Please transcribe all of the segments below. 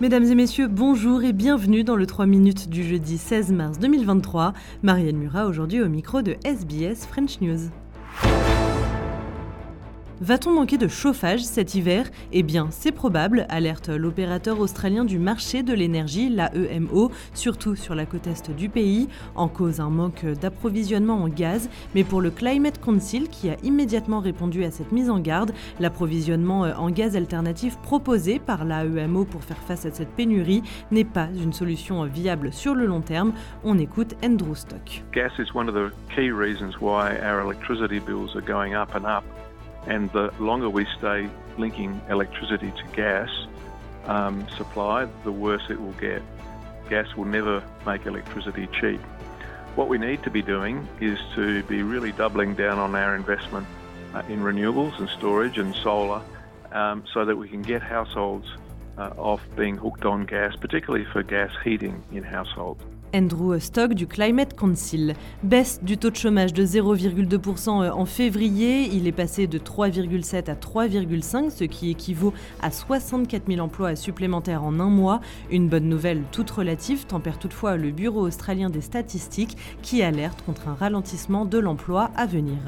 Mesdames et messieurs, bonjour et bienvenue dans le 3 minutes du jeudi 16 mars 2023. Marianne Murat aujourd'hui au micro de SBS French News. Va-t-on manquer de chauffage cet hiver? Eh bien, c'est probable, alerte l'opérateur australien du marché de l'énergie, l'AEMO, surtout sur la côte est du pays, en cause un manque d'approvisionnement en gaz. Mais pour le Climate Council, qui a immédiatement répondu à cette mise en garde, l'approvisionnement en gaz alternatif proposé par l'AEMO pour faire face à cette pénurie n'est pas une solution viable sur le long terme. On écoute Andrew Stock. Gas is one of the key reasons why our electricity bills are going up and up. And the longer we stay linking electricity to gas um, supply, the worse it will get. Gas will never make electricity cheap. What we need to be doing is to be really doubling down on our investment uh, in renewables and storage and solar um, so that we can get households uh, off being hooked on gas, particularly for gas heating in households. Andrew Stock du Climate Council. Baisse du taux de chômage de 0,2% euh, en février. Il est passé de 3,7 à 3,5, ce qui équivaut à 64 000 emplois supplémentaires en un mois. Une bonne nouvelle toute relative, tempère toutefois le Bureau australien des statistiques qui alerte contre un ralentissement de l'emploi à venir.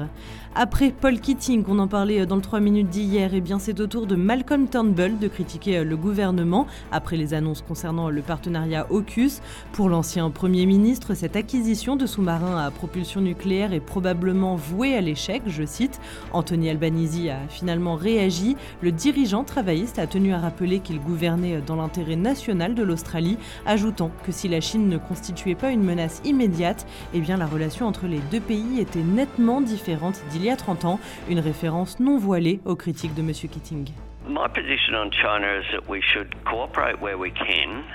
Après Paul Keating, qu'on en parlait dans le 3 minutes d'hier, eh c'est au tour de Malcolm Turnbull de critiquer le gouvernement après les annonces concernant le partenariat AUKUS. Pour l'ancien Premier ministre, cette acquisition de sous-marins à propulsion nucléaire est probablement vouée à l'échec, je cite. Anthony Albanese a finalement réagi. Le dirigeant travailliste a tenu à rappeler qu'il gouvernait dans l'intérêt national de l'Australie, ajoutant que si la Chine ne constituait pas une menace immédiate, eh bien la relation entre les deux pays était nettement différente d'il y a 30 ans, une référence non voilée aux critiques de M. Keating. My position on China is that we should cooperate where we can,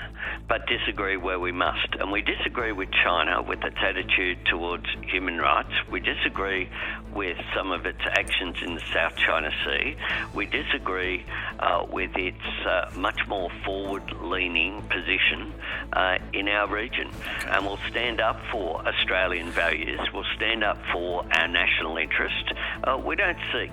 but disagree where we must. And we disagree with China with its attitude towards human rights. We disagree with some of its actions in the South China Sea. We disagree uh, with its uh, much more forward leaning position uh, in our region. And we'll stand up for Australian values, we'll stand up for our national interest. Uh, we don't seek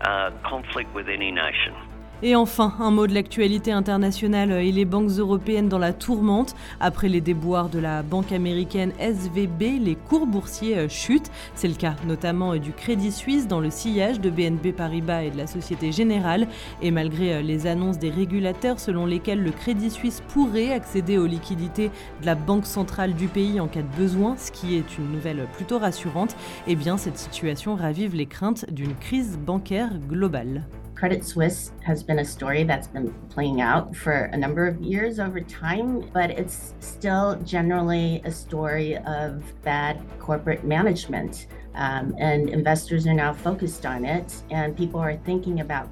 uh, conflict with any nation. Et enfin, un mot de l'actualité internationale et les banques européennes dans la tourmente. Après les déboires de la banque américaine SVB, les cours boursiers euh, chutent. C'est le cas notamment euh, du Crédit Suisse dans le sillage de BNP Paribas et de la Société Générale. Et malgré euh, les annonces des régulateurs selon lesquels le Crédit Suisse pourrait accéder aux liquidités de la banque centrale du pays en cas de besoin, ce qui est une nouvelle plutôt rassurante, eh bien cette situation ravive les craintes d'une crise bancaire globale. Credit Suisse has been a story that's been playing out for a number of years over time, but it's still generally a story of bad corporate management. Um, and investors are now focused on it, and people are thinking about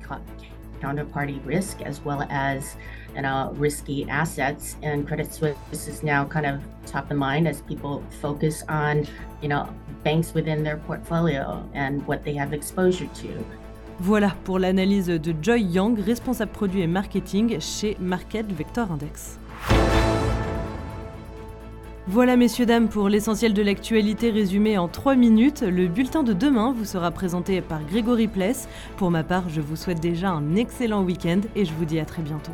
counterparty risk as well as you know, risky assets. And Credit Suisse is now kind of top of mind as people focus on, you know, banks within their portfolio and what they have exposure to. Voilà pour l'analyse de Joy Yang, responsable produit et marketing chez Market Vector Index. Voilà messieurs dames pour l'essentiel de l'actualité résumé en 3 minutes. Le bulletin de demain vous sera présenté par Grégory Pless. Pour ma part, je vous souhaite déjà un excellent week-end et je vous dis à très bientôt.